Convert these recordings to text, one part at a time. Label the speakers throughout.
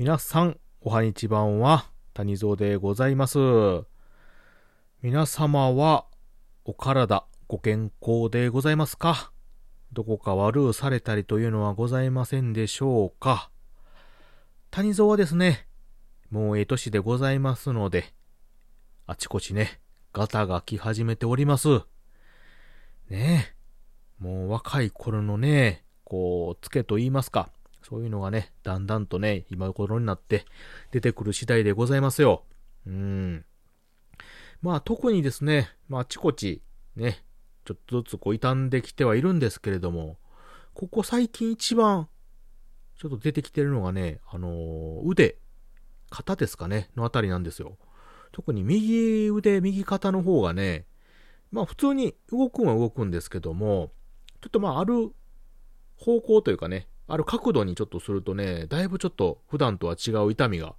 Speaker 1: 皆さん、おはにちばんは、谷蔵でございます。皆様は、お体、ご健康でございますか？どこか悪うされたりというのはございませんでしょうか？谷蔵はですね、もうええ年でございますので、あちこちね、ガタが来始めております。ねえ、もう若い頃のね、こう、つけと言いますか、そういうのがね、だんだんとね、今頃になって出てくる次第でございますよ。うん。まあ特にですね、まああちこちね、ちょっとずつこう傷んできてはいるんですけれども、ここ最近一番ちょっと出てきてるのがね、あのー、腕、肩ですかね、のあたりなんですよ。特に右腕、右肩の方がね、まあ普通に動くんは動くんですけども、ちょっとまあある方向というかね、ある角度にちょっとするとね、だいぶちょっと普段とは違う痛みが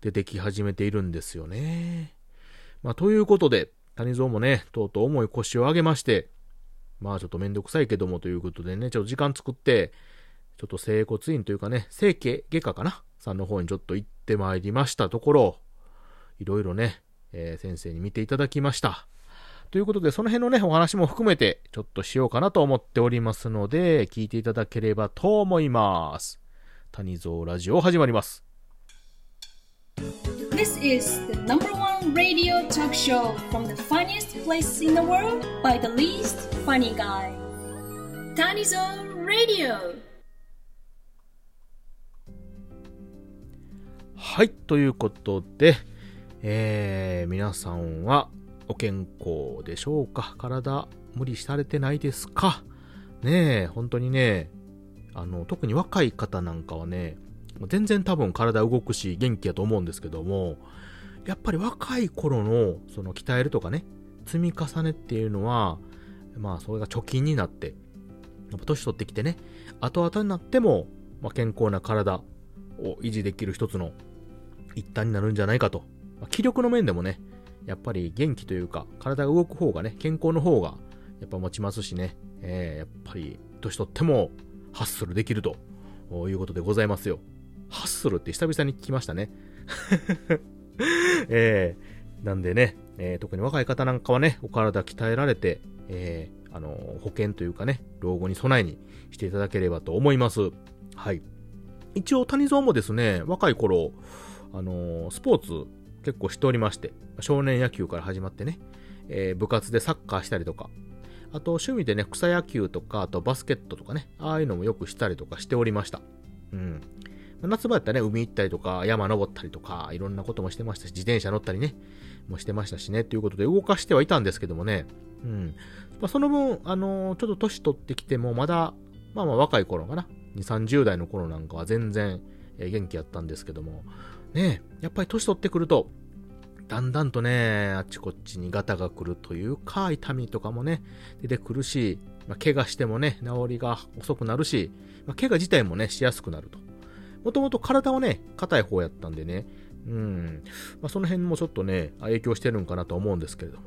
Speaker 1: 出てき始めているんですよね。まあということで、谷蔵もね、とうとう重い腰を上げまして、まあちょっとめんどくさいけどもということでね、ちょっと時間作って、ちょっと整骨院というかね、整形外科かなさんの方にちょっと行ってまいりましたところ、いろいろね、えー、先生に見ていただきました。ということで、その辺のね、お話も含めて、ちょっとしようかなと思っておりますので、聞いていただければと思います。谷蔵ラジオ始まります。
Speaker 2: This is the number one radio talk show from the funniest place in the world by the least funny guy. Tanizone Radio!
Speaker 1: はい、ということで、えー、皆さんはお健康でしょうか？体無理されてないですか？ねえ、本当にね、あの、特に若い方なんかはね、全然多分体動くし元気やと思うんですけども、やっぱり若い頃のその鍛えるとかね、積み重ねっていうのは、まあそれが貯金になって、やっぱ年取ってきてね、後々になっても、まあ、健康な体を維持できる一つの一端になるんじゃないかと。まあ、気力の面でもね、やっぱり元気というか、体が動く方がね、健康の方が、やっぱ持ちますしね、えー、やっぱり、年取っても、ハッスルできるということでございますよ。ハッスルって久々に聞きましたね。えー、なんでね、えー、特に若い方なんかはね、お体鍛えられて、えー、あの保険というかね、老後に備えにしていただければと思います。はい。一応、谷蔵もですね、若い頃、あのスポーツ結構しておりまして、少年野球から始まってね、えー、部活でサッカーしたりとか、あと趣味でね、草野球とか、あとバスケットとかね、ああいうのもよくしたりとかしておりました。うん。夏場やったらね、海行ったりとか、山登ったりとか、いろんなこともしてましたし、自転車乗ったりね、もしてましたしね、ということで動かしてはいたんですけどもね、うん。まあ、その分、あのー、ちょっと年取ってきても、まだ、まあまあ若い頃かな、2、30代の頃なんかは全然、え、元気やったんですけども、ねやっぱり年取ってくると、だんだんとね、あっちこっちにガタが来るというか、痛みとかもね、出てくるし、まあ、怪我してもね、治りが遅くなるし、まあ、怪我自体もね、しやすくなると。もともと体はね、硬い方やったんでね、うん。まあ、その辺もちょっとね、影響してるんかなと思うんですけれども。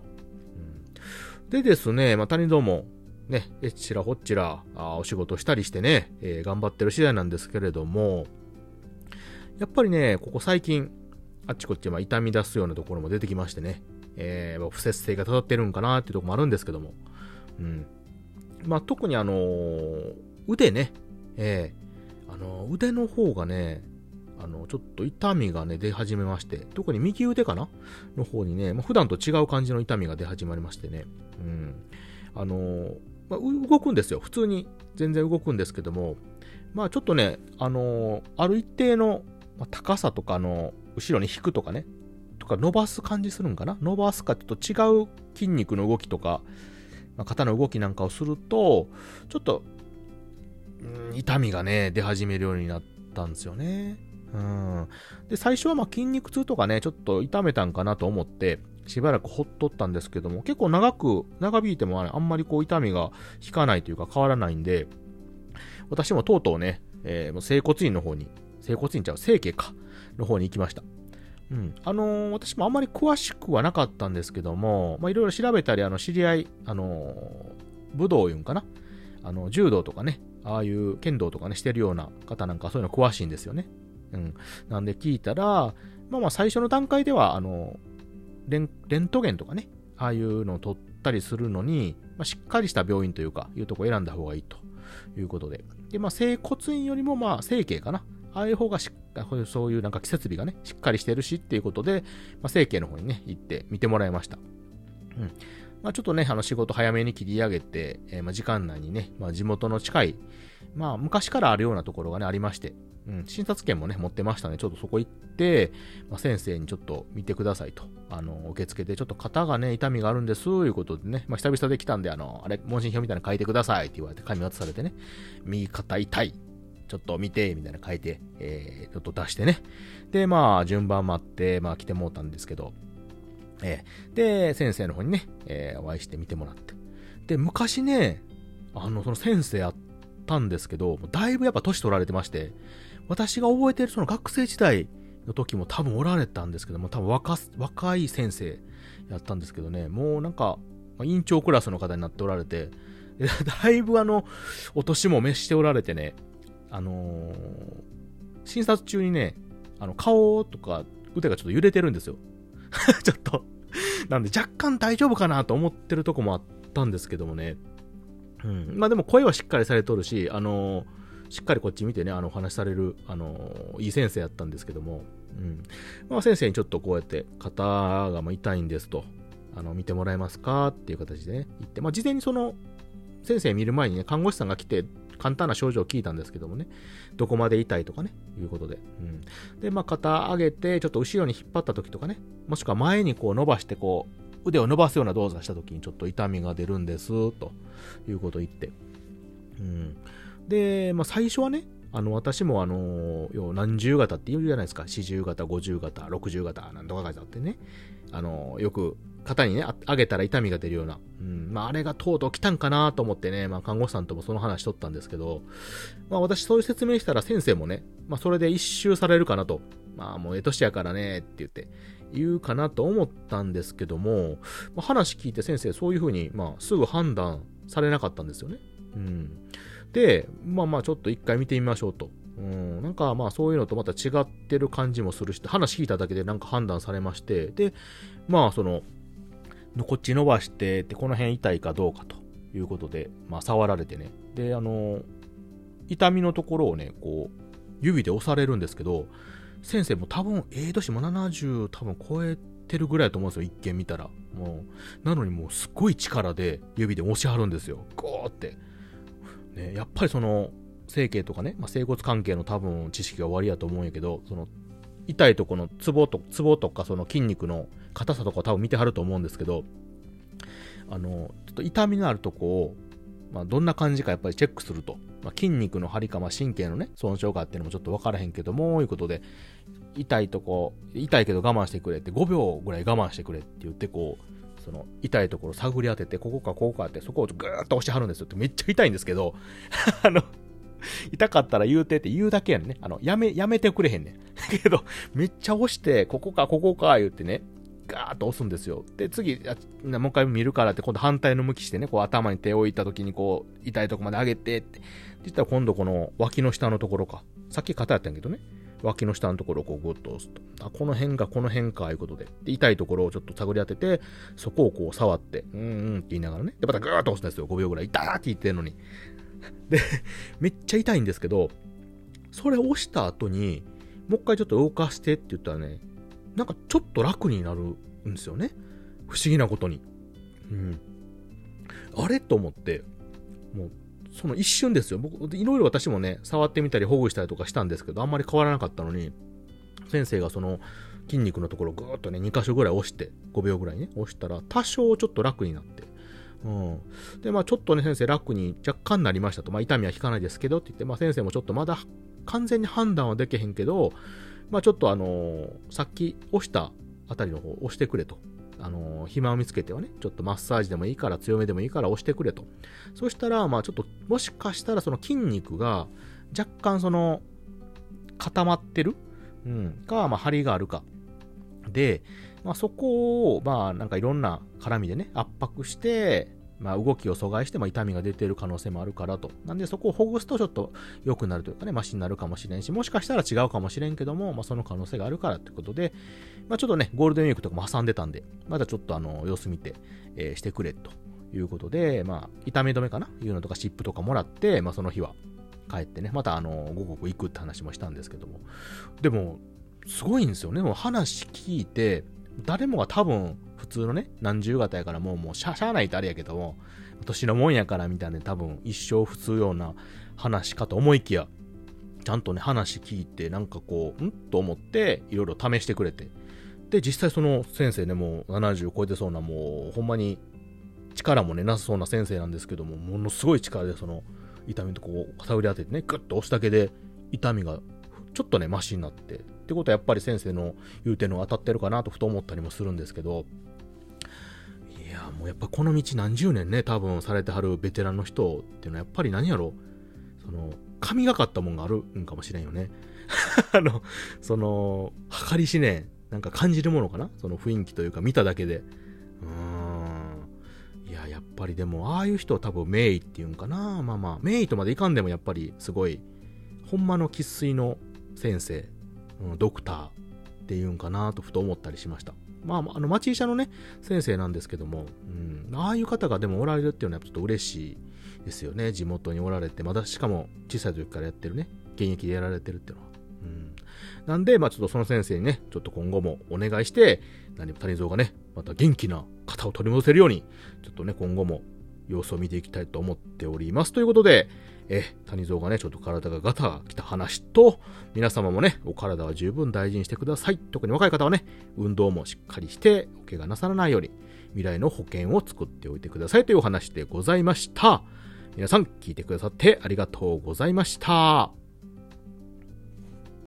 Speaker 1: うん、でですね、まあ、谷堂も、ね、えっちらほっちら、あお仕事したりしてね、えー、頑張ってる次第なんですけれども、やっぱりね、ここ最近、あっちこっち、ま痛み出すようなところも出てきましてね、えー、不節制がたってるんかなっていうとこもあるんですけども、うん。まあ、特にあのー、腕ね、えー、あのー、腕の方がね、あの、ちょっと痛みがね、出始めまして、特に右腕かな？の方にね、まあ、普段と違う感じの痛みが出始まりましてね、うん。あの、まあ、動くんですよ。普通に全然動くんですけども、まあちょっとね、あの、ある一定のまあ、高さとかの後ろに引くとかね、とか伸ばす感じするんかな伸ばすかちょっと違う筋肉の動きとか、まあ、肩の動きなんかをすると、ちょっと、うん、痛みがね、出始めるようになったんですよね。うん。で、最初はま筋肉痛とかね、ちょっと痛めたんかなと思って、しばらくほっとったんですけども、結構長く、長引いてもあんまりこう痛みが引かないというか変わらないんで、私もとうとうね、えー、もう整骨院の方に整骨院ちゃう、整形か、の方に行きました。うん。あのー、私もあんまり詳しくはなかったんですけども、まあ、いろいろ調べたり、あの、知り合い、あのー、武道いうんかな？あの、柔道とかね、ああいう剣道とかね、してるような方なんかそういうの詳しいんですよね。うん。なんで聞いたら、まあまあ最初の段階では、あの、レンレントゲンとかね、ああいうのを取ったりするのに、まあ、しっかりした病院というか、いうとこ選んだ方がいいということで。で、まあ、整骨院よりも、まあ、整形かな。ああいう方がしっかりそういうなんか設備がね、しっかりしてるしっていうことで、まあ、整形の方にね、行って見てもらいました。うん。まあ、ちょっとね、あの仕事早めに切り上げて、えー、まあ時間内にね、まあ、地元の近い、まあ昔からあるようなところがね、ありまして、うん、診察券もね、持ってましたね。ちょっとそこ行って、まあ、先生にちょっと見てくださいと。あの、受付で、ちょっと肩がね、痛みがあるんです、いうことでね、まあ、久々で来たんで、あの、あれ、問診票みたいなの書いてくださいって言われて、紙渡されてね、右肩痛い。ちょっと見て、みたいな書いて、えー、ちょっと出してね。で、まあ、順番待って、まあ、来てもうたんですけど、えー、で、先生の方にね、えー、お会いして見てもらって。で、昔ね、あの、その先生あったんですけど、だいぶやっぱ年取られてまして、私が覚えてるその学生時代の時も多分おられたんですけども、多分若若い先生やったんですけどね、もうなんか、院長クラスの方になっておられて、だいぶあの、お年も召しておられてね、あのー、診察中にね、あの、顔とか腕がちょっと揺れてるんですよ。ちょっとなんで若干大丈夫かなと思ってるとこもあったんですけどもね。うん。まあでも声はしっかりされとるし、あのーしっかりこっち見てね、あの、お話しされる、あの、いい先生やったんですけども、うん。まあ、先生にちょっとこうやって、肩がも痛いんですと、あの、見てもらえますかっていう形でね、言って、まあ、事前にその、先生見る前にね、看護師さんが来て、簡単な症状を聞いたんですけどもね、どこまで痛いとかね、いうことで。うん。で、まあ、肩上げて、ちょっと後ろに引っ張った時とかね、もしくは前にこう伸ばして、こう、腕を伸ばすような動作した時にちょっと痛みが出るんです、ということを言って。うん。で、まあ、最初はね、あの、私もあの、要何十型って言うじゃないですか。四十型、五十型、六十型、なんとか型ってね。あの、よく、肩にね、上げたら痛みが出るような。まあ、あれがとうとう来たんかなと思ってね、まあ、看護師さんともその話しとったんですけど、まあ、私そういう説明したら先生もね、まあ、それで一周されるかなと。まあ、もうええ年やからね、って言って、言うかなと思ったんですけども、まあ、話聞いて先生そういうふうに、まあ、すぐ判断されなかったんですよね。うん。で、まあまあちょっと一回見てみましょうと。うん、なんかまあそういうのとまた違ってる感じもするし、話聞いただけでなんか判断されまして、で、まあその、こっち伸ばして、で、この辺痛いかどうかということで、まあ触られてね。で、あの、痛みのところをね、こう、指で押されるんですけど、先生も多分、ええ年も70多分超えてるぐらいだと思うんですよ、一見見たら。もう、なのにもうすっごい力で指で押しはるんですよ。ゴーって。ね、やっぱりその、整形とかね、まあ、整骨関係の多分知識が終わりやと思うんやけど、その、痛いとこのツボと、ツボとかその筋肉の硬さとか多分見てはると思うんですけど、あの、ちょっと痛みのあるとこを、まあ、どんな感じかやっぱりチェックすると。まあ、筋肉の張りか、まあ、神経のね、損傷かっていうのもちょっとわからへんけども、いうことで、痛いとこ、痛いけど我慢してくれって、5秒ぐらい我慢してくれって言って、こう、その痛いところ探り当てて、ここかここかって、そこをぐーっと押してはるんですよってめっちゃ痛いんですけど、あの、痛かったら言うてって言うだけやんね。あの、やめ、やめてくれへんねん。けど、めっちゃ押して、ここかここか言ってね、ガーッと押すんですよ。で、次、もう一回見るからって、今度反対の向きしてね、こう頭に手を置いた時にこう、痛いとこまで上げてって、って言ったら今度この脇の下のところか。さっき肩やったんやけどね。脇の下のところをこうグッと押すと。あ、この辺がこの辺か、いうことで。で、痛いところをちょっと探り当てて、そこをこう触って、うんうんって言いながらね。で、またグーッと押すんですよ。5秒ぐらい。痛ーって言ってんのに。で、めっちゃ痛いんですけど、それを押した後に、もう一回ちょっと動かしてって言ったらね、なんかちょっと楽になるんですよね。不思議なことに。うん。あれと思って、もうその一瞬ですよ。僕、いろいろ私もね、触ってみたり保護したりとかしたんですけど、あんまり変わらなかったのに、先生がその筋肉のところぐーっとね、2箇所ぐらい押して、5秒ぐらいね、押したら、多少ちょっと楽になって、うん。で、まあちょっとね、先生楽に若干なりましたと。まあ痛みは引かないですけどって言って、まあ先生もちょっとまだ完全に判断はできへんけど、まあちょっとあのー、さっき押したあたりの方押してくれと。あの、暇を見つけてはね、ちょっとマッサージでもいいから、強めでもいいから押してくれと。そしたら、まあちょっと、もしかしたらその筋肉が、若干その、固まってる？うん。か、まあ張りがあるか。で、まあそこを、まあなんかいろんな絡みでね、圧迫して、まあ、動きを阻害しても痛みが出ている可能性もあるからと。なんでそこをほぐすとちょっと良くなるというかね、マシになるかもしれんし、もしかしたら違うかもしれんけども、まあ、その可能性があるからということで、まあ、ちょっとね、ゴールデンウィークとかも挟んでたんで、まだちょっとあの、様子見て、えー、してくれということで、まあ、痛み止めかな？いうのとか湿布とかもらって、まあ、その日は帰ってね、またあの、午後行くって話もしたんですけども。でも、すごいんですよね。もう話聞いて、誰もが多分、普通のね、何十型やからもう、もうしゃ、しゃあないってあれやけども、年のもんやからみたいな多分一生普通ような話かと思いきや、ちゃんとね、話聞いて、なんかこう、ん？と思って、いろいろ試してくれて。で、実際その先生ね、もう70超えてそうな、もう、ほんまに力もね、なさそうな先生なんですけども、ものすごい力でその、痛みとこう、探り当ててね、グッと押すだけで、痛みが、ちょっとね、マシになって。ってことはやっぱり先生の言うてるのが当たってるかなとふと思ったりもするんですけど、いや、もうやっぱこの道何十年ね、多分されてはるベテランの人っていうのはやっぱり何やろその、神がかったもんがあるんかもしれんよね。あの、その、計り知念、なんか感じるものかなその雰囲気というか見ただけで。うーん。いや、やっぱりでも、ああいう人は多分名医っていうんかなまあまあ、名医とまでいかんでもやっぱりすごい、ほんまの生粋の先生、うん、ドクターっていうんかなとふと思ったりしました。まあ、あの、町医者のね、先生なんですけども、うん、ああいう方がでもおられるっていうのはちょっと嬉しいですよね。地元におられて、まだしかも小さい時からやってるね、現役でやられてるっていうのは。うん、なんで、まあちょっとその先生にね、ちょっと今後もお願いして、何も谷蔵がね、また元気な方を取り戻せるように、ちょっとね、今後も様子を見ていきたいと思っております。ということで、え、谷蔵がね、ちょっと体がガタが来た話と、皆様もね、お体は十分大事にしてください。特に若い方はね、運動もしっかりして、お怪我なさらないように、未来の保険を作っておいてくださいというお話でございました。皆さん、聞いてくださってありがとうございました。